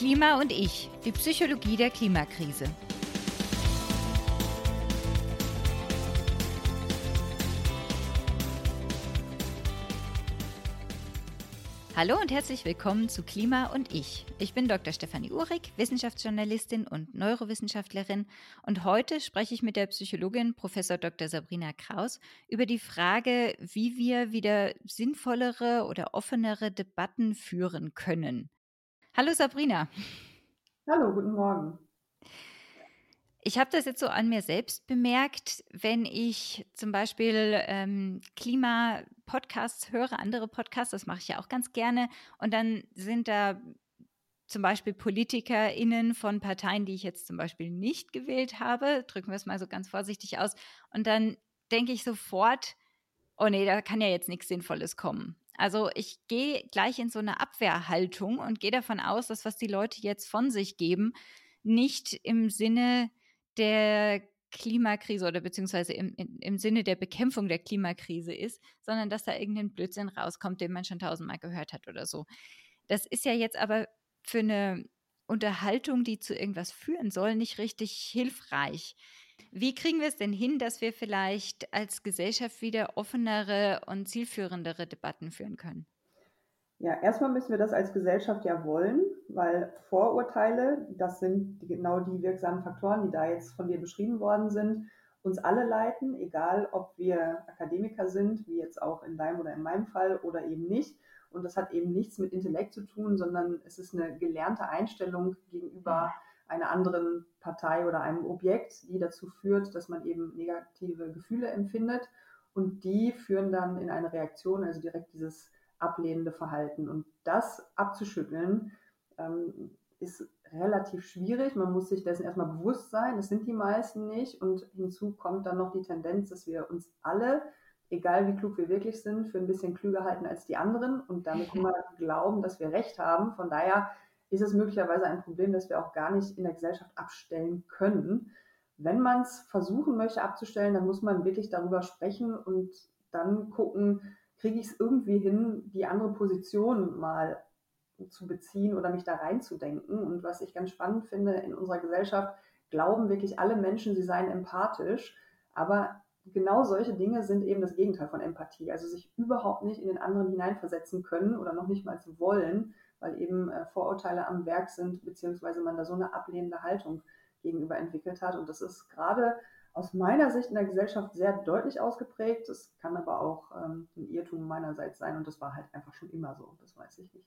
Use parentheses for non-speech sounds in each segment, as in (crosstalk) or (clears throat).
Klima und ich, die Psychologie der Klimakrise. Hallo und herzlich willkommen zu Klima und ich. Ich bin Dr. Stefanie Uhrig, Wissenschaftsjournalistin und Neurowissenschaftlerin und heute spreche ich mit der Psychologin Prof. Dr. Sabrina Kraus über die Frage, wie wir wieder sinnvollere oder offenere Debatten führen können. Hallo Sabrina. Hallo, guten Morgen. Ich habe das jetzt so an mir selbst bemerkt, wenn ich zum Beispiel ähm, Klima-Podcasts höre, andere Podcasts, das mache ich ja auch ganz gerne. Und dann sind da zum Beispiel PolitikerInnen von Parteien, die ich jetzt zum Beispiel nicht gewählt habe, drücken wir es mal so ganz vorsichtig aus. Und dann denke ich sofort, oh nee, da kann ja jetzt nichts Sinnvolles kommen. Also ich gehe gleich in so eine Abwehrhaltung und gehe davon aus, dass was die Leute jetzt von sich geben, nicht im Sinne der Klimakrise oder beziehungsweise im, im Sinne der Bekämpfung der Klimakrise ist, sondern dass da irgendein Blödsinn rauskommt, den man schon tausendmal gehört hat oder so. Das ist ja jetzt aber für eine Unterhaltung, die zu irgendwas führen soll, nicht richtig hilfreich. Wie kriegen wir es denn hin, dass wir vielleicht als Gesellschaft wieder offenere und zielführendere Debatten führen können? Ja, erstmal müssen wir das als Gesellschaft ja wollen, weil Vorurteile, das sind genau die wirksamen Faktoren, die da jetzt von dir beschrieben worden sind, uns alle leiten, egal ob wir Akademiker sind, wie jetzt auch in deinem oder in meinem Fall oder eben nicht. Und das hat eben nichts mit Intellekt zu tun, sondern es ist eine gelernte Einstellung gegenüber einer anderen Partei oder einem Objekt, die dazu führt, dass man eben negative Gefühle empfindet. Und die führen dann in eine Reaktion, also direkt dieses ablehnende Verhalten. Und das abzuschütteln, ähm, ist relativ schwierig. Man muss sich dessen erstmal bewusst sein. Das sind die meisten nicht. Und hinzu kommt dann noch die Tendenz, dass wir uns alle, egal wie klug wir wirklich sind, für ein bisschen klüger halten als die anderen und damit immer glauben, dass wir recht haben. Von daher ist es möglicherweise ein Problem, das wir auch gar nicht in der Gesellschaft abstellen können. Wenn man es versuchen möchte abzustellen, dann muss man wirklich darüber sprechen und dann gucken, kriege ich es irgendwie hin, die andere Position mal zu beziehen oder mich da reinzudenken. Und was ich ganz spannend finde, in unserer Gesellschaft glauben wirklich alle Menschen, sie seien empathisch, aber genau solche Dinge sind eben das Gegenteil von Empathie. Also sich überhaupt nicht in den anderen hineinversetzen können oder noch nicht mal zu wollen, weil eben äh, Vorurteile am Werk sind, beziehungsweise man da so eine ablehnende Haltung gegenüber entwickelt hat. Und das ist gerade aus meiner Sicht in der Gesellschaft sehr deutlich ausgeprägt. Das kann aber auch ähm, ein Irrtum meinerseits sein und das war halt einfach schon immer so. Das weiß ich nicht.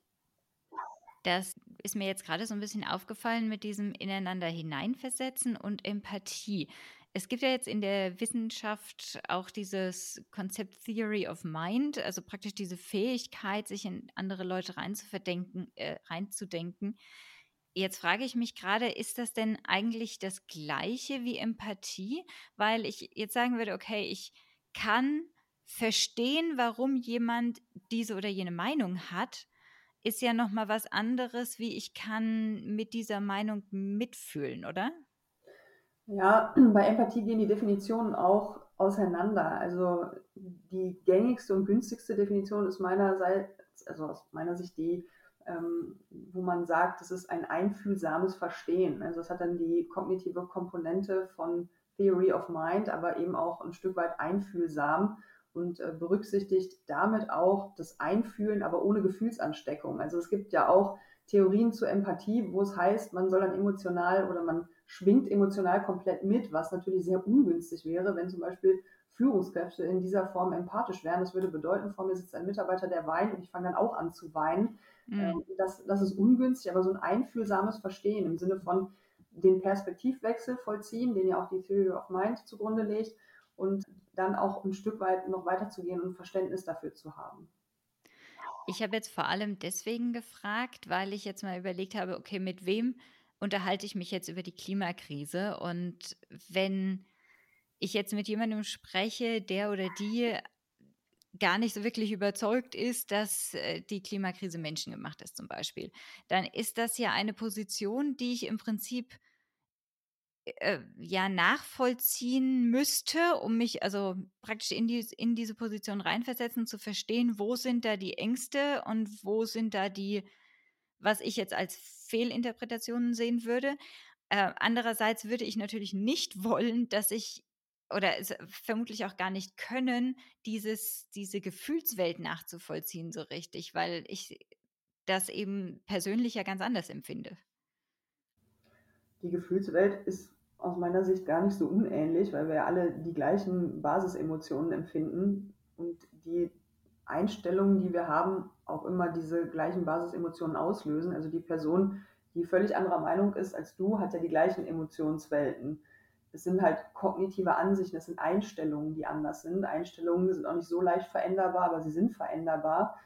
Das ist mir jetzt gerade so ein bisschen aufgefallen mit diesem Ineinander hineinversetzen und Empathie. Es gibt ja jetzt in der Wissenschaft auch dieses Konzept Theory of Mind, also praktisch diese Fähigkeit, sich in andere Leute reinzuverdenken, äh, reinzudenken. Jetzt frage ich mich gerade, ist das denn eigentlich das gleiche wie Empathie? Weil ich jetzt sagen würde, okay, ich kann verstehen, warum jemand diese oder jene Meinung hat, ist ja noch mal was anderes, wie ich kann mit dieser Meinung mitfühlen, oder? Ja, (clears throat) bei Empathie gehen die Definitionen auch auseinander. Also die gängigste und günstigste Definition ist meinerseits, also aus meiner Sicht die, ähm, wo man sagt, es ist ein einfühlsames Verstehen. Also es hat dann die kognitive Komponente von Theory of Mind, aber eben auch ein Stück weit einfühlsam und äh, berücksichtigt damit auch das Einfühlen, aber ohne Gefühlsansteckung. Also es gibt ja auch Theorien zur Empathie, wo es heißt, man soll dann emotional oder man schwingt emotional komplett mit, was natürlich sehr ungünstig wäre, wenn zum Beispiel Führungskräfte in dieser Form empathisch wären. Das würde bedeuten, vor mir sitzt ein Mitarbeiter, der weint und ich fange dann auch an zu weinen. Mhm. Ähm, das, das ist ungünstig, aber so ein einfühlsames Verstehen im Sinne von den Perspektivwechsel vollziehen, den ja auch die Theory of Mind zugrunde legt und dann auch ein Stück weit noch weiterzugehen und Verständnis dafür zu haben. Ich habe jetzt vor allem deswegen gefragt, weil ich jetzt mal überlegt habe, okay, mit wem unterhalte ich mich jetzt über die Klimakrise? Und wenn ich jetzt mit jemandem spreche, der oder die gar nicht so wirklich überzeugt ist, dass äh, die Klimakrise menschengemacht ist zum Beispiel, dann ist das ja eine Position, die ich im Prinzip äh, ja nachvollziehen müsste, um mich also praktisch in, die, in diese Position reinversetzen, zu verstehen, wo sind da die Ängste und wo sind da die was ich jetzt als Fehlinterpretationen sehen würde. Äh, andererseits würde ich natürlich nicht (laughs) wollen, dass ich oder vermutlich auch gar nicht können, dieses, diese Gefühlswelt nachzuvollziehen so richtig, weil ich das eben persönlich ja ganz anders empfinde. Die Gefühlswelt ist aus meiner Sicht gar nicht so unähnlich, weil wir ja alle die gleichen Basisemotionen empfinden und die Einstellungen, die wir haben, auch immer diese gleichen Basisemotionen auslösen. Also die Person, die völlig anderer Meinung ist als du, hat ja die gleichen Emotionswelten. Es sind halt kognitive Ansichten, es sind Einstellungen, die anders sind. Einstellungen sind auch nicht so leicht veränderbar, aber sie sind veränderbar.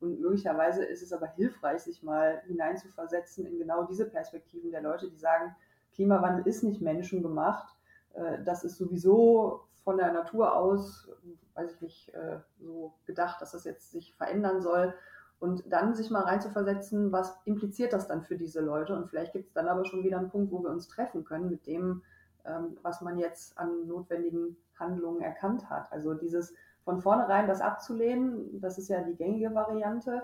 Und möglicherweise ist es aber hilfreich, sich mal hineinzuversetzen in genau diese Perspektiven der Leute, die sagen, Klimawandel ist nicht menschengemacht. Äh, das ist sowieso von der Natur aus, weiß ich nicht, äh, so gedacht, dass das jetzt sich verändern soll. Und dann sich mal reinzuversetzen, was impliziert das dann für diese Leute? Und vielleicht gibt es dann aber schon wieder einen Punkt, wo wir uns treffen können mit dem, ähm, was man jetzt an notwendigen Handlungen erkannt hat. Also dieses von vornherein das abzulehnen, das ist ja die gängige Variante.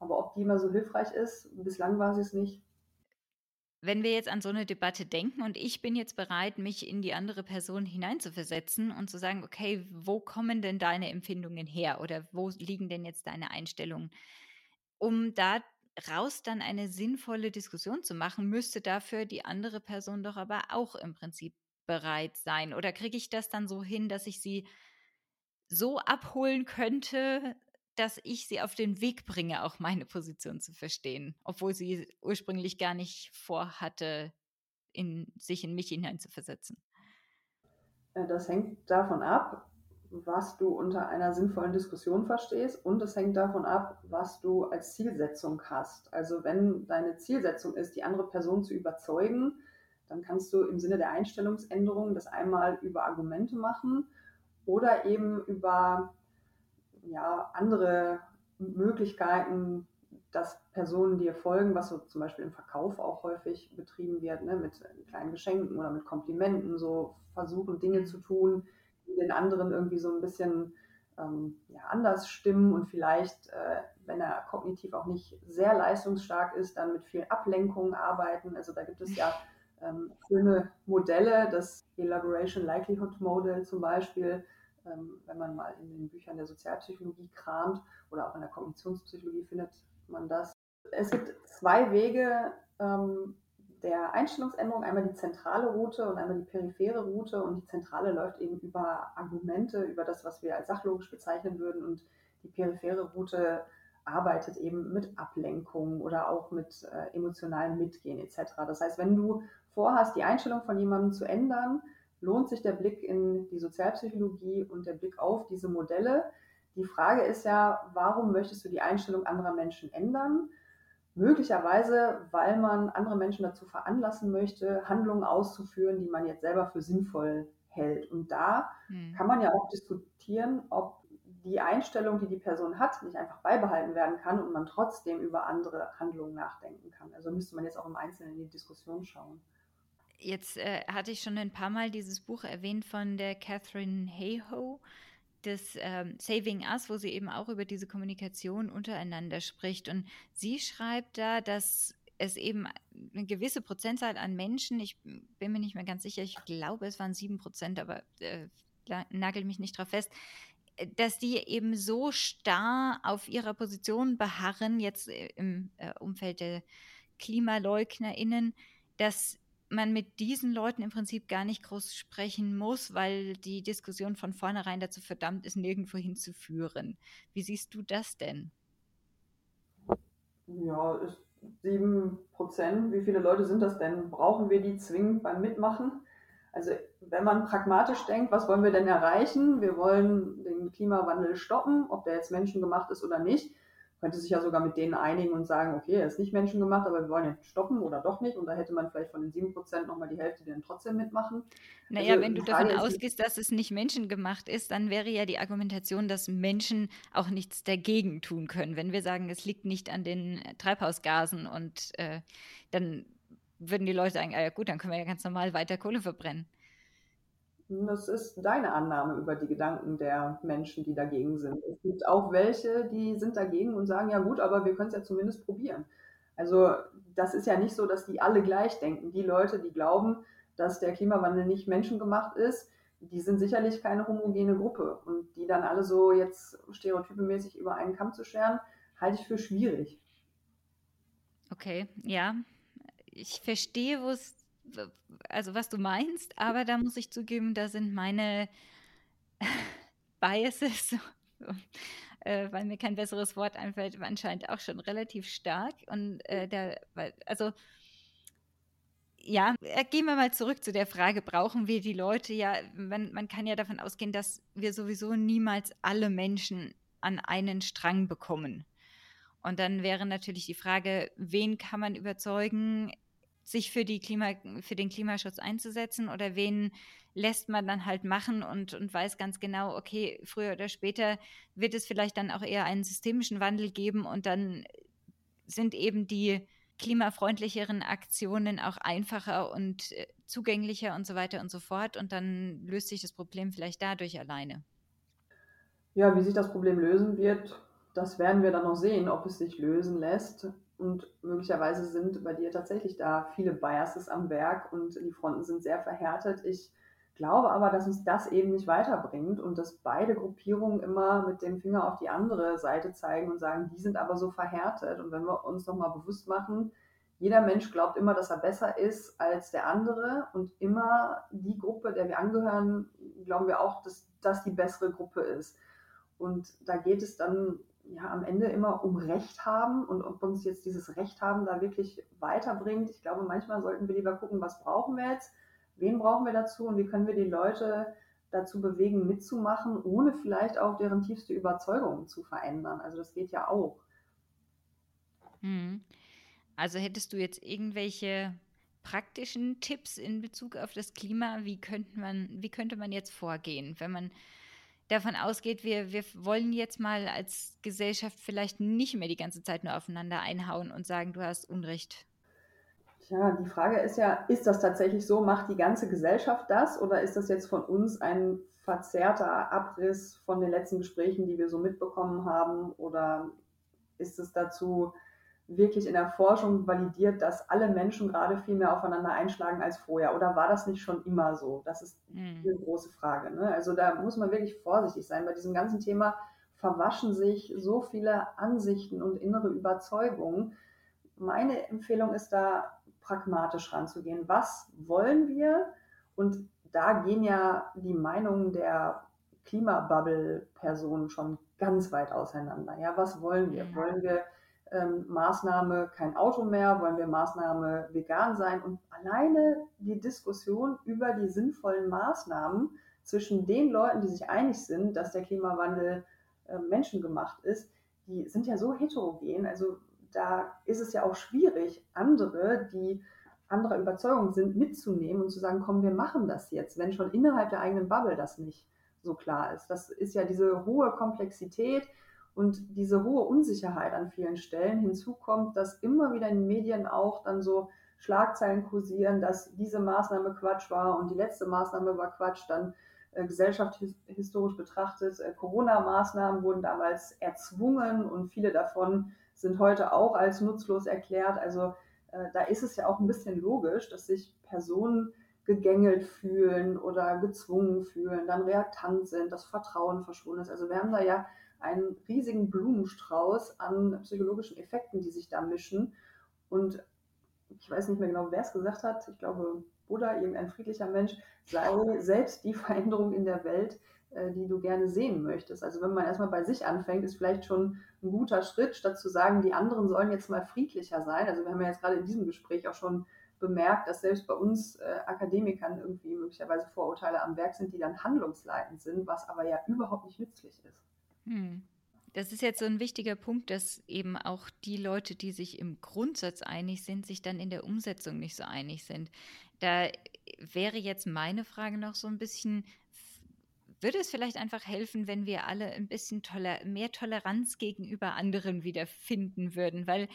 Aber ob die immer so hilfreich ist, bislang war sie es nicht. Wenn wir jetzt an so eine Debatte denken und ich bin jetzt bereit, mich in die andere Person hineinzuversetzen und zu sagen, okay, wo kommen denn deine Empfindungen her oder wo liegen denn jetzt deine Einstellungen? Um daraus dann eine sinnvolle Diskussion zu machen, müsste dafür die andere Person doch aber auch im Prinzip bereit sein. Oder kriege ich das dann so hin, dass ich sie so abholen könnte, dass ich sie auf den Weg bringe, auch meine Position zu verstehen, obwohl sie ursprünglich gar nicht vorhatte, in, sich in mich hineinzuversetzen. Äh, das hängt davon ab, was du unter einer sinnvollen Diskussion verstehst und es hängt davon ab, was du als Zielsetzung hast. Also wenn deine Zielsetzung ist, die andere Person zu überzeugen, dann kannst du im Sinne der Einstellungsänderung das einmal über Argumente machen oder eben über ja, andere Möglichkeiten, dass Personen dir folgen, was so zum Beispiel im Verkauf auch häufig betrieben wird, ne, mit kleinen Geschenken oder mit Komplimenten, so versuchen Dinge zu tun, die den anderen irgendwie so ein bisschen ähm, ja, anders stimmen und vielleicht, äh, wenn er kognitiv auch nicht sehr leistungsstark ist, dann mit viel Ablenkung arbeiten. Also da gibt es ja ähm, schöne Modelle, das Elaboration Likelihood Model zum Beispiel, ähm, wenn man mal in den Büchern der Sozialpsychologie kramt oder auch in der Kognitionspsychologie findet man das. Es gibt zwei Wege ähm, der Einstellungsänderung, einmal die zentrale Route und einmal die periphere Route. Und die zentrale läuft eben über Argumente, über das, was wir als sachlogisch bezeichnen würden. Und die periphere Route arbeitet eben mit Ablenkung oder auch mit äh, emotionalem Mitgehen etc. Das heißt, wenn du vorhast, die Einstellung von jemandem zu ändern, lohnt sich der Blick in die Sozialpsychologie und der Blick auf diese Modelle. Die Frage ist ja, warum möchtest du die Einstellung anderer Menschen ändern? Möglicherweise, weil man andere Menschen dazu veranlassen möchte, Handlungen auszuführen, die man jetzt selber für sinnvoll hält. Und da hm. kann man ja auch diskutieren, ob die Einstellung, die die Person hat, nicht einfach beibehalten werden kann und man trotzdem über andere Handlungen nachdenken kann. Also müsste man jetzt auch im Einzelnen in die Diskussion schauen. Jetzt äh, hatte ich schon ein paar Mal dieses Buch erwähnt von der Catherine Hayhoe, das ähm, Saving Us, wo sie eben auch über diese Kommunikation untereinander spricht. Und sie schreibt da, dass es eben eine gewisse Prozentzahl an Menschen, ich bin mir nicht mehr ganz sicher, ich glaube, es waren sieben Prozent, aber äh, nagel mich nicht drauf fest, dass die eben so starr auf ihrer Position beharren, jetzt äh, im äh, Umfeld der KlimaleugnerInnen, dass man mit diesen Leuten im Prinzip gar nicht groß sprechen muss, weil die Diskussion von vornherein dazu verdammt ist, nirgendwo hinzuführen. Wie siehst du das denn? Ja, ist sieben Prozent. Wie viele Leute sind das denn? Brauchen wir die zwingend beim Mitmachen? Also wenn man pragmatisch denkt, was wollen wir denn erreichen? Wir wollen den Klimawandel stoppen, ob der jetzt menschengemacht ist oder nicht könnte sich ja sogar mit denen einigen und sagen, okay, er ist nicht menschengemacht, aber wir wollen ihn stoppen oder doch nicht. Und da hätte man vielleicht von den 7% nochmal die Hälfte, die dann trotzdem mitmachen. Naja, also, wenn du davon ausgehst, dass es nicht menschengemacht ist, dann wäre ja die Argumentation, dass Menschen auch nichts dagegen tun können. Wenn wir sagen, es liegt nicht an den Treibhausgasen und äh, dann würden die Leute sagen, ah ja gut, dann können wir ja ganz normal weiter Kohle verbrennen. Das ist deine Annahme über die Gedanken der Menschen, die dagegen sind. Es gibt auch welche, die sind dagegen und sagen, ja gut, aber wir können es ja zumindest probieren. Also das ist ja nicht so, dass die alle gleich denken. Die Leute, die glauben, dass der Klimawandel nicht menschengemacht ist, die sind sicherlich keine homogene Gruppe. Und die dann alle so jetzt stereotypemäßig über einen Kamm zu scheren, halte ich für schwierig. Okay, ja. Ich verstehe, wo es, also was du meinst, aber da muss ich zugeben, da sind meine (laughs) Biases, (laughs) äh, weil mir kein besseres Wort einfällt, anscheinend auch schon relativ stark. Und äh, der, also ja, äh, gehen wir mal zurück zu der Frage, brauchen wir die Leute? Ja, man, man kann ja davon ausgehen, dass wir sowieso niemals alle Menschen an einen Strang bekommen. Und dann wäre natürlich die Frage, wen kann man überzeugen, sich für, die Klima, für den Klimaschutz einzusetzen oder wen lässt man dann halt machen und, und weiß ganz genau, okay, früher oder später wird es vielleicht dann auch eher einen systemischen Wandel geben und dann sind eben die klimafreundlicheren Aktionen auch einfacher und äh, zugänglicher und so weiter und so fort. Und dann löst sich das Problem vielleicht dadurch alleine. Ja, wie sich das Problem lösen wird, das werden wir dann noch sehen, ob es sich lösen lässt. Und möglicherweise sind bei dir tatsächlich da viele Biases am Werk und die Fronten sind sehr verhärtet. Ich glaube aber, dass uns das eben nicht weiterbringt und dass beide Gruppierungen immer mit dem Finger auf die andere Seite zeigen und sagen, die sind aber so verhärtet. Und wenn wir uns nochmal bewusst machen, jeder Mensch glaubt immer, dass er besser ist als der andere und immer die Gruppe, der wir angehören, glauben wir auch, dass das die bessere Gruppe ist. Und da geht es dann ja am Ende immer um Recht haben und ob uns jetzt dieses Recht haben da wirklich weiterbringt. Ich glaube, manchmal sollten wir lieber gucken, was brauchen wir jetzt wen brauchen wir dazu und wie können wir die Leute dazu bewegen, mitzumachen, ohne vielleicht auch deren tiefste Überzeugungen zu verändern. Also das geht ja auch. Hm. Also hättest du jetzt irgendwelche praktischen Tipps in Bezug auf das Klima? Wie könnte man, wie könnte man jetzt vorgehen, wenn man davon ausgeht, wir, wir wollen jetzt mal als Gesellschaft vielleicht nicht mehr die ganze Zeit nur aufeinander einhauen und sagen, du hast Unrecht ja, die Frage ist ja, ist das tatsächlich so? Macht die ganze Gesellschaft das oder ist das jetzt von uns ein verzerrter Abriss von den letzten Gesprächen, die wir so mitbekommen haben? Oder ist es dazu wirklich in der Forschung validiert, dass alle Menschen gerade viel mehr aufeinander einschlagen als vorher? Oder war das nicht schon immer so? Das ist mhm. eine große Frage. Ne? Also da muss man wirklich vorsichtig sein. Bei diesem ganzen Thema verwaschen sich so viele Ansichten und innere Überzeugungen. Meine Empfehlung ist da, pragmatisch ranzugehen. Was wollen wir? Und da gehen ja die Meinungen der Klimabubble-Personen schon ganz weit auseinander. Ja, was wollen wir? Wollen wir ähm, Maßnahme kein Auto mehr? Wollen wir Maßnahme vegan sein? Und alleine die Diskussion über die sinnvollen Maßnahmen zwischen den Leuten, die sich einig sind, dass der Klimawandel äh, menschengemacht ist, die sind ja so heterogen. Also da ist es ja auch schwierig, andere, die anderer Überzeugung sind, mitzunehmen und zu sagen, komm, wir machen das jetzt, wenn schon innerhalb der eigenen Bubble das nicht so klar ist. Das ist ja diese hohe Komplexität und diese hohe Unsicherheit an vielen Stellen. Hinzu kommt, dass immer wieder in den Medien auch dann so Schlagzeilen kursieren, dass diese Maßnahme Quatsch war und die letzte Maßnahme war Quatsch, dann äh, gesellschaftshistorisch betrachtet, äh, Corona-Maßnahmen wurden damals erzwungen und viele davon sind heute auch als nutzlos erklärt. Also äh, da ist es ja auch ein bisschen logisch, dass sich Personen gegängelt fühlen oder gezwungen fühlen, dann reaktant sind, das Vertrauen verschwunden ist. Also wir haben da ja einen riesigen Blumenstrauß an psychologischen Effekten, die sich da mischen. Und ich weiß nicht mehr genau, wer es gesagt hat. Ich glaube, Buddha, irgendein friedlicher Mensch, sei selbst die (laughs) Veränderung in der Welt, äh, die du gerne sehen möchtest. Also wenn man erstmal bei sich anfängt, ist vielleicht schon ein guter Schritt, statt zu sagen, die anderen sollen jetzt mal friedlicher sein. Also wir haben ja jetzt gerade in diesem Gespräch auch schon bemerkt, dass selbst bei uns äh, Akademikern irgendwie möglicherweise Vorurteile am Werk sind, die dann handlungsleitend sind, was aber ja überhaupt nicht nützlich ist. Hm. Das ist jetzt so ein wichtiger Punkt, dass eben auch die Leute, die sich im Grundsatz einig sind, sich dann in der Umsetzung nicht so einig sind. Da wäre jetzt meine Frage noch so ein bisschen, würde es vielleicht einfach helfen, wenn wir alle ein bisschen toler mehr Toleranz gegenüber anderen wieder finden würden? Weil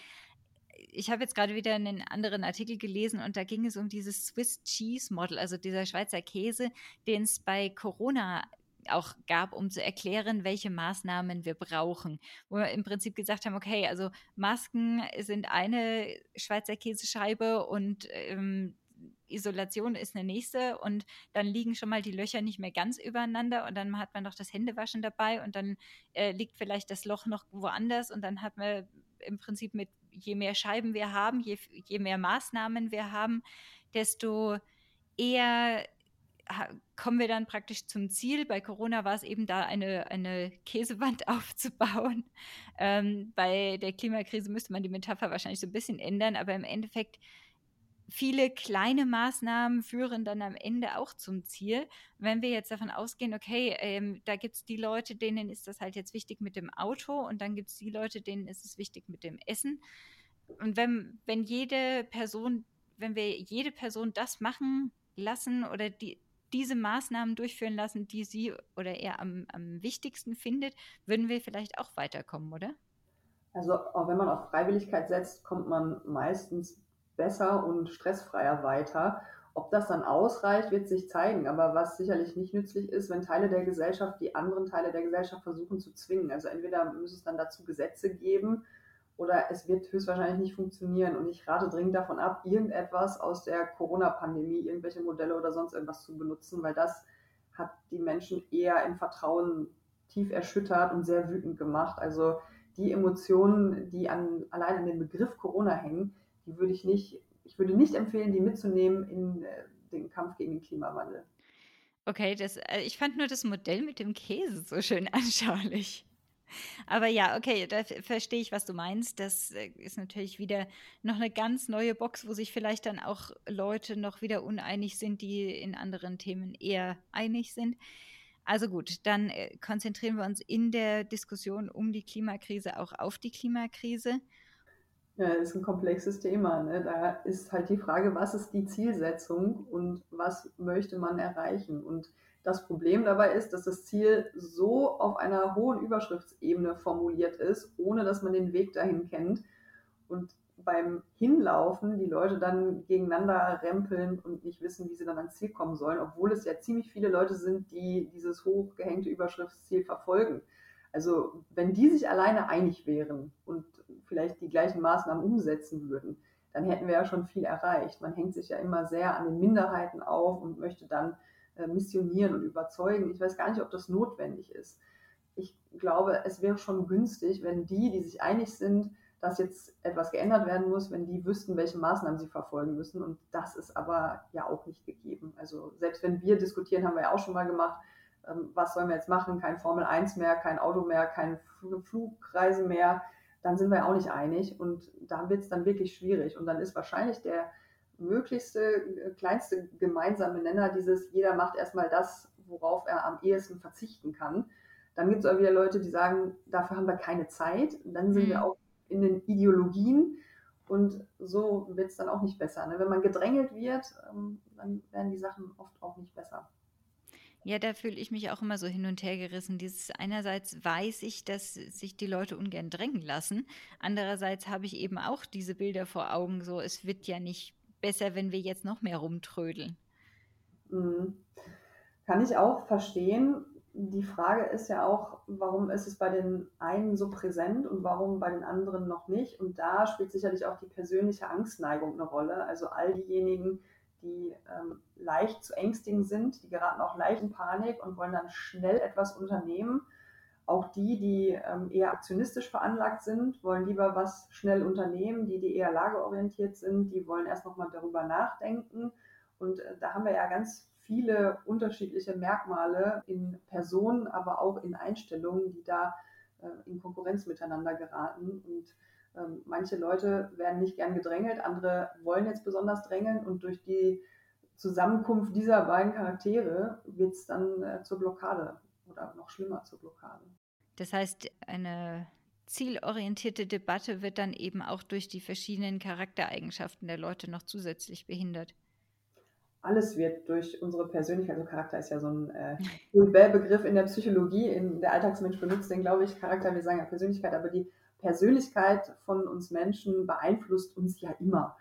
ich habe jetzt gerade wieder einen anderen Artikel gelesen und da ging es um dieses Swiss Cheese Model, also dieser Schweizer Käse, den es bei Corona auch gab, um zu erklären, welche Maßnahmen wir brauchen. Wo wir im Prinzip gesagt haben, okay, also Masken sind eine Schweizer Käsescheibe und ähm, Isolation ist eine nächste und dann liegen schon mal die Löcher nicht mehr ganz übereinander und dann hat man noch das Händewaschen dabei und dann äh, liegt vielleicht das Loch noch woanders und dann hat man im Prinzip mit je mehr Scheiben wir haben, je, je mehr Maßnahmen wir haben, desto eher kommen wir dann praktisch zum Ziel. Bei Corona war es eben da, eine, eine Käsewand (laughs) aufzubauen. Ähm, bei der Klimakrise müsste man die Metapher wahrscheinlich so ein bisschen ändern, aber im Endeffekt viele kleine Maßnahmen führen dann am Ende auch zum Ziel. Wenn wir jetzt davon ausgehen, okay, ähm, da gibt es die Leute, denen ist das halt jetzt wichtig mit dem Auto und dann gibt es die Leute, denen ist es wichtig mit dem Essen. Und wenn, wenn jede Person, wenn wir jede Person das machen lassen oder die, diese Maßnahmen durchführen lassen, die sie oder er am, am wichtigsten findet, würden wir vielleicht auch weiterkommen, oder? Also auch wenn man auf Freiwilligkeit setzt, kommt man meistens besser und stressfreier weiter. Ob das dann ausreicht, wird sich zeigen. Aber was sicherlich nicht nützlich ist, wenn Teile der Gesellschaft die anderen Teile der Gesellschaft versuchen zu zwingen. Also entweder muss es dann dazu Gesetze geben oder es wird höchstwahrscheinlich nicht funktionieren. Und ich rate dringend davon ab, irgendetwas aus der Corona-Pandemie, irgendwelche Modelle oder sonst irgendwas zu benutzen, weil das hat die Menschen eher im Vertrauen tief erschüttert und sehr wütend gemacht. Also die Emotionen, die an, allein an den Begriff Corona hängen, die würde ich nicht, ich würde nicht empfehlen, die mitzunehmen in äh, den Kampf gegen den Klimawandel. Okay, das, äh, ich fand nur das Modell mit dem Käse so schön anschaulich. Aber ja, okay, da verstehe ich, was du meinst. Das äh, ist natürlich wieder noch eine ganz neue Box, wo sich vielleicht dann auch Leute noch wieder uneinig sind, die in anderen Themen eher einig sind. Also gut, dann konzentrieren wir uns in der Diskussion um die Klimakrise auch auf die Klimakrise. Ja, das ist ein komplexes Thema. Ne? Da ist halt die Frage, was ist die Zielsetzung und was möchte man erreichen? Und das Problem dabei ist, dass das Ziel so auf einer hohen Überschriftsebene formuliert ist, ohne dass man den Weg dahin kennt. Und beim Hinlaufen die Leute dann gegeneinander rempeln und nicht wissen, wie sie dann ans Ziel kommen sollen, obwohl es ja ziemlich viele Leute sind, die dieses hochgehängte Überschriftsziel verfolgen. Also wenn die sich alleine einig wären und vielleicht die gleichen Maßnahmen umsetzen würden, dann hätten wir ja schon viel erreicht. Man hängt sich ja immer sehr an den Minderheiten auf und möchte dann missionieren und überzeugen. Ich weiß gar nicht, ob das notwendig ist. Ich glaube, es wäre schon günstig, wenn die, die sich einig sind, dass jetzt etwas geändert werden muss, wenn die wüssten, welche Maßnahmen sie verfolgen müssen. Und das ist aber ja auch nicht gegeben. Also selbst wenn wir diskutieren, haben wir ja auch schon mal gemacht, ähm, was sollen wir jetzt machen? Kein Formel 1 mehr, kein Auto mehr, keine Flugreise mehr dann sind wir auch nicht einig und da wird es dann wirklich schwierig. Und dann ist wahrscheinlich der möglichste, äh, kleinste gemeinsame Nenner dieses, jeder macht erstmal das, worauf er am ehesten verzichten kann. Dann gibt es auch wieder Leute, die sagen, dafür haben wir keine Zeit. Dann sind mhm. wir auch in den Ideologien und so wird es dann auch nicht besser. Ne? Wenn man gedrängelt wird, ähm, dann werden die Sachen oft auch nicht besser. Ja, da fühle ich mich auch immer so hin und her gerissen. Dieses einerseits weiß ich, dass sich die Leute ungern drängen lassen. Andererseits habe ich eben auch diese Bilder vor Augen, so es wird ja nicht besser, wenn wir jetzt noch mehr rumtrödeln. Mhm. Kann ich auch verstehen. Die Frage ist ja auch, warum ist es bei den einen so präsent und warum bei den anderen noch nicht? Und da spielt sicherlich auch die persönliche Angstneigung eine Rolle. Also all diejenigen, die ähm, leicht zu ängstigen sind, die geraten auch leicht in Panik und wollen dann schnell etwas unternehmen. Auch die, die ähm, eher aktionistisch veranlagt sind, wollen lieber was schnell unternehmen. Die, die eher lageorientiert sind, die wollen erst nochmal darüber nachdenken. Und äh, da haben wir ja ganz viele unterschiedliche Merkmale in Personen, aber auch in Einstellungen, die da äh, in Konkurrenz miteinander geraten. Und ähm, manche Leute werden nicht gern gedrängelt, andere wollen jetzt besonders drängeln und durch die Zusammenkunft dieser beiden Charaktere wird es dann äh, zur Blockade oder noch schlimmer zur Blockade. Das heißt, eine zielorientierte Debatte wird dann eben auch durch die verschiedenen Charaktereigenschaften der Leute noch zusätzlich behindert. Alles wird durch unsere Persönlichkeit, also Charakter ist ja so ein äh, Begriff in der Psychologie, in der Alltagsmensch benutzt den, glaube ich, Charakter, wir sagen ja Persönlichkeit, aber die Persönlichkeit von uns Menschen beeinflusst uns ja immer.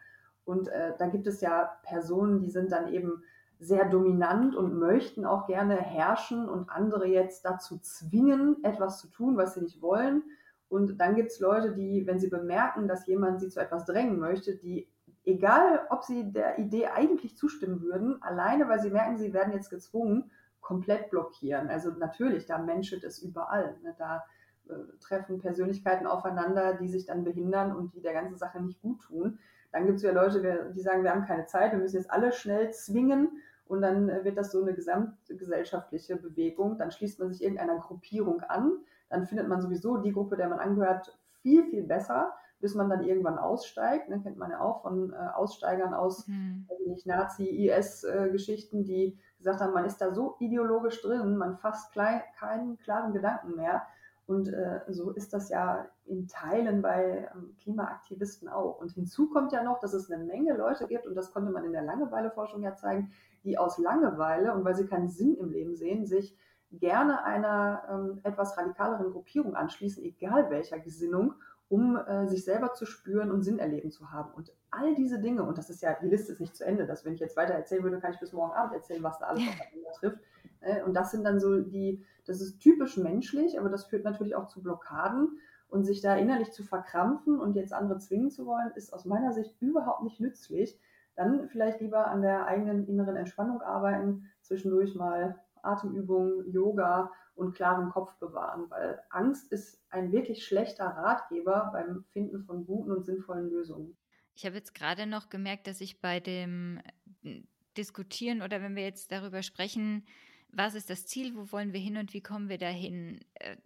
Und äh, da gibt es ja Personen, die sind dann eben sehr dominant und möchten auch gerne herrschen und andere jetzt dazu zwingen, etwas zu tun, was sie nicht wollen. Und dann gibt es Leute, die, wenn sie bemerken, dass jemand sie zu etwas drängen möchte, die, egal ob sie der Idee eigentlich zustimmen würden, alleine weil sie merken, sie werden jetzt gezwungen, komplett blockieren. Also natürlich, da menschelt es überall. Ne? Da äh, treffen Persönlichkeiten aufeinander, die sich dann behindern und die der ganzen Sache nicht gut tun. Dann gibt es ja Leute, die sagen, wir haben keine Zeit, wir müssen jetzt alle schnell zwingen und dann äh, wird das so eine gesamtgesellschaftliche Bewegung. Dann schließt man sich irgendeiner Gruppierung an, dann findet man sowieso die Gruppe, der man angehört, viel, viel besser, bis man dann irgendwann aussteigt. Dann kennt man ja auch von äh, Aussteigern aus mhm. Nazi-IS-Geschichten, die gesagt haben, man ist da so ideologisch drin, man fasst klein, keinen klaren Gedanken mehr. Und äh, so ist das ja in Teilen bei ähm, Klimaaktivisten auch. Und hinzu kommt ja noch, dass es eine Menge Leute gibt, und das konnte man in der Langeweileforschung ja zeigen, die aus Langeweile und weil sie keinen Sinn im Leben sehen, sich gerne einer ähm, etwas radikaleren Gruppierung anschließen, egal welcher Gesinnung, um äh, sich selber zu spüren und Sinn erleben zu haben. Und all diese Dinge, und das ist ja, die Liste ist nicht zu Ende, dass wenn ich jetzt weiter erzählen würde, kann ich bis morgen Abend erzählen, was da alles aufeinander trifft. Äh, und das sind dann so die, das ist typisch menschlich, aber das führt natürlich auch zu Blockaden. Und sich da innerlich zu verkrampfen und jetzt andere zwingen zu wollen, ist aus meiner Sicht überhaupt nicht nützlich. Dann vielleicht lieber an der eigenen inneren Entspannung arbeiten, zwischendurch mal Atemübungen, Yoga und klaren Kopf bewahren, weil Angst ist ein wirklich schlechter Ratgeber beim Finden von guten und sinnvollen Lösungen. Ich habe jetzt gerade noch gemerkt, dass ich bei dem äh, Diskutieren oder wenn wir jetzt darüber sprechen, was ist das Ziel, wo wollen wir hin und wie kommen wir dahin, äh,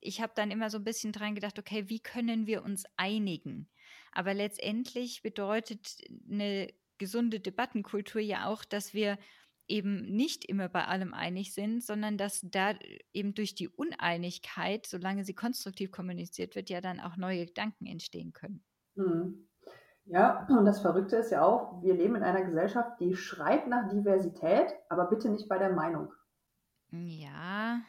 ich habe dann immer so ein bisschen dran gedacht, okay, wie können wir uns einigen? Aber letztendlich bedeutet eine gesunde Debattenkultur ja auch, dass wir eben nicht immer bei allem einig sind, sondern dass da eben durch die Uneinigkeit, solange sie konstruktiv kommuniziert wird, ja dann auch neue Gedanken entstehen können. Mhm. Ja, und das Verrückte ist ja auch, wir leben in einer Gesellschaft, die schreit nach Diversität, aber bitte nicht bei der Meinung. Ja,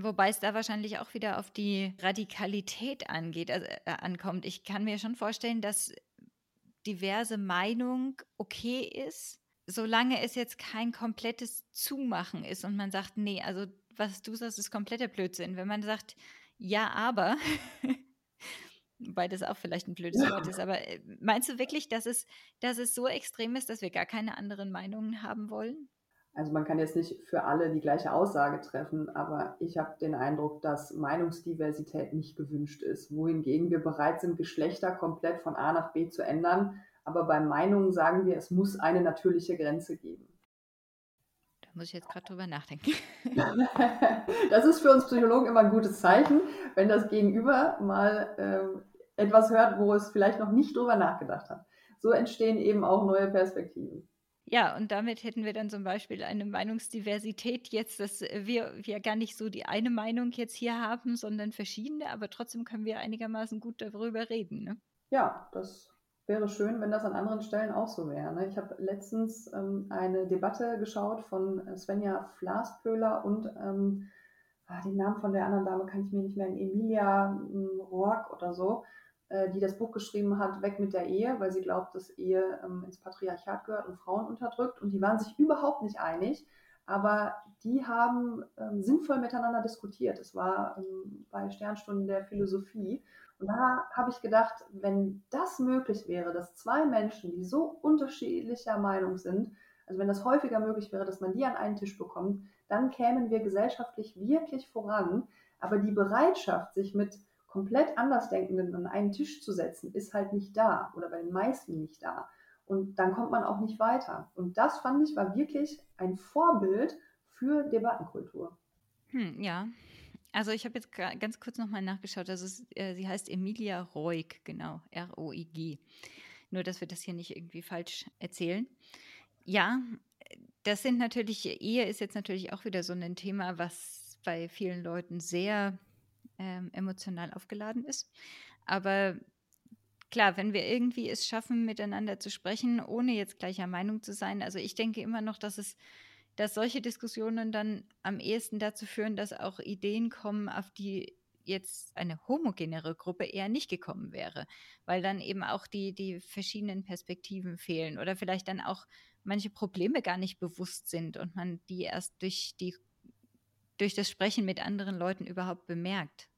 Wobei es da wahrscheinlich auch wieder auf die Radikalität angeht, also, äh, ankommt. Ich kann mir schon vorstellen, dass diverse Meinung okay ist, solange es jetzt kein komplettes Zumachen ist und man sagt, nee, also was du sagst, ist kompletter Blödsinn. Wenn man sagt, ja, aber, (laughs) wobei das auch vielleicht ein blödes Wort ist, aber äh, meinst du wirklich, dass es, dass es so extrem ist, dass wir gar keine anderen Meinungen haben wollen? Also man kann jetzt nicht für alle die gleiche Aussage treffen, aber ich habe den Eindruck, dass Meinungsdiversität nicht gewünscht ist, wohingegen wir bereit sind, Geschlechter komplett von A nach B zu ändern, aber bei Meinungen sagen wir, es muss eine natürliche Grenze geben. Da muss ich jetzt gerade drüber nachdenken. (laughs) das ist für uns Psychologen immer ein gutes Zeichen, wenn das Gegenüber mal äh, etwas hört, wo es vielleicht noch nicht drüber nachgedacht hat. So entstehen eben auch neue Perspektiven. Ja, und damit hätten wir dann zum Beispiel eine Meinungsdiversität jetzt, dass wir, wir gar nicht so die eine Meinung jetzt hier haben, sondern verschiedene, aber trotzdem können wir einigermaßen gut darüber reden. Ne? Ja, das wäre schön, wenn das an anderen Stellen auch so wäre. Ne? Ich habe letztens ähm, eine Debatte geschaut von Svenja Flaspöhler und ähm, ah, den Namen von der anderen Dame kann ich mir nicht merken, Emilia ähm, Roark oder so, äh, die das Buch geschrieben hat, Weg mit der Ehe, weil sie glaubt, dass Ehe ähm, ins Patriarchat gehört und Frauen unterdrückt. Und die waren sich überhaupt nicht einig. Aber die haben ähm, sinnvoll miteinander diskutiert. Es war ähm, bei Sternstunden der Philosophie. Und da habe ich gedacht, wenn das möglich wäre, dass zwei Menschen, die so unterschiedlicher Meinung sind, also wenn das häufiger möglich wäre, dass man die an einen Tisch bekommt, dann kämen wir gesellschaftlich wirklich voran. Aber die Bereitschaft, sich mit komplett Andersdenkenden an einen Tisch zu setzen, ist halt nicht da oder bei den meisten nicht da. Und dann kommt man auch nicht weiter. Und das fand ich war wirklich ein Vorbild für Debattenkultur. Hm, ja, also ich habe jetzt ganz kurz nochmal nachgeschaut. Also äh, sie heißt Emilia Roig, genau, R-O-I-G. Nur, dass wir das hier nicht irgendwie falsch erzählen. Ja, das sind natürlich, Ehe ist jetzt natürlich auch wieder so ein Thema, was bei vielen Leuten sehr ähm, emotional aufgeladen ist. Aber klar, wenn wir irgendwie es schaffen, miteinander zu sprechen, ohne jetzt gleicher Meinung zu sein, also ich denke immer noch, dass es dass solche Diskussionen dann am ehesten dazu führen, dass auch Ideen kommen, auf die jetzt eine homogenere Gruppe eher nicht gekommen wäre, weil dann eben auch die, die verschiedenen Perspektiven fehlen oder vielleicht dann auch manche Probleme gar nicht bewusst sind und man die erst durch, die, durch das Sprechen mit anderen Leuten überhaupt bemerkt.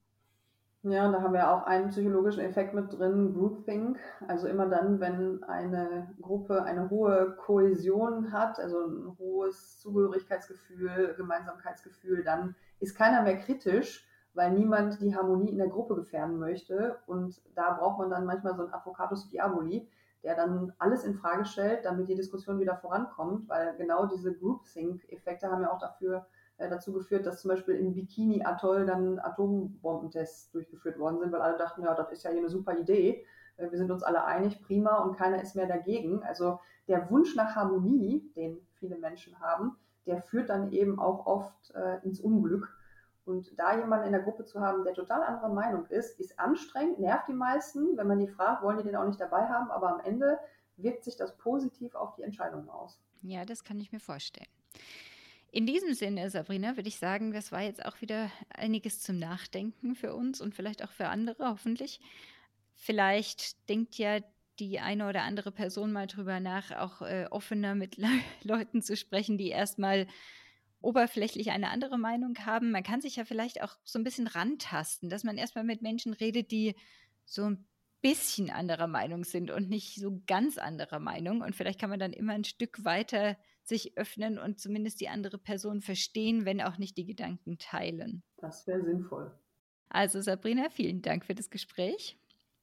Ja, da haben wir auch einen psychologischen Effekt mit drin, Groupthink. Also immer dann, wenn eine Gruppe eine hohe Kohäsion hat, also ein hohes Zugehörigkeitsgefühl, Gemeinsamkeitsgefühl, dann ist keiner mehr kritisch, weil niemand die Harmonie in der Gruppe gefährden möchte. Und da braucht man dann manchmal so einen Advocatus Diaboli, der dann alles in Frage stellt, damit die Diskussion wieder vorankommt, weil genau diese Groupthink-Effekte haben ja auch dafür äh, dazu geführt, dass zum Beispiel im Bikini-Atoll dann Atombombentests durchgeführt worden sind, weil alle dachten, ja, das ist ja hier eine super Idee. Äh, wir sind uns alle einig, prima, und keiner ist mehr dagegen. Also der Wunsch nach Harmonie, den viele Menschen haben, der führt dann eben auch oft äh, ins Unglück. Und da jemanden in der Gruppe zu haben, der total anderer Meinung ist, ist anstrengend, nervt die meisten. Wenn man die fragt, wollen die den auch nicht dabei haben, aber am Ende wirkt sich das positiv auf die Entscheidungen aus. Ja, das kann ich mir vorstellen. In diesem Sinne, Sabrina, würde ich sagen, das war jetzt auch wieder einiges zum Nachdenken für uns und vielleicht auch für andere, hoffentlich. Vielleicht denkt ja die eine oder andere Person mal drüber nach, auch äh, offener mit Le (laughs) Leuten zu sprechen, die erstmal oberflächlich eine andere Meinung haben. Man kann sich ja vielleicht auch so ein bisschen rantasten, dass man erstmal mit Menschen redet, die so ein bisschen anderer Meinung sind und nicht so ganz anderer Meinung. Und vielleicht kann man dann immer ein Stück weiter sich öffnen und zumindest die andere Person verstehen, wenn auch nicht die Gedanken teilen. Das wäre sinnvoll. Also Sabrina, vielen Dank für das Gespräch.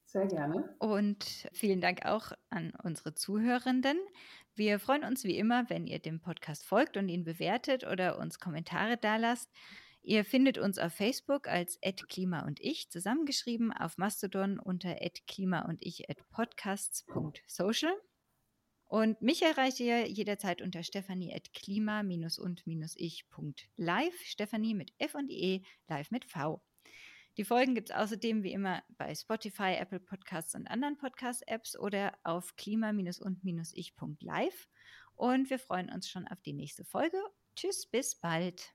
Sehr gerne. Und vielen Dank auch an unsere Zuhörenden. Wir freuen uns wie immer, wenn ihr dem Podcast folgt und ihn bewertet oder uns Kommentare dalasst. Ihr findet uns auf Facebook als @klima und ich zusammengeschrieben, auf Mastodon unter @klima und ich @podcasts.social. Und mich erreicht ihr jederzeit unter stephanie.klima-und-ich.live. Stephanie mit F und E, live mit V. Die Folgen gibt es außerdem wie immer bei Spotify, Apple Podcasts und anderen Podcast-Apps oder auf klima-und-ich.live. Und wir freuen uns schon auf die nächste Folge. Tschüss, bis bald.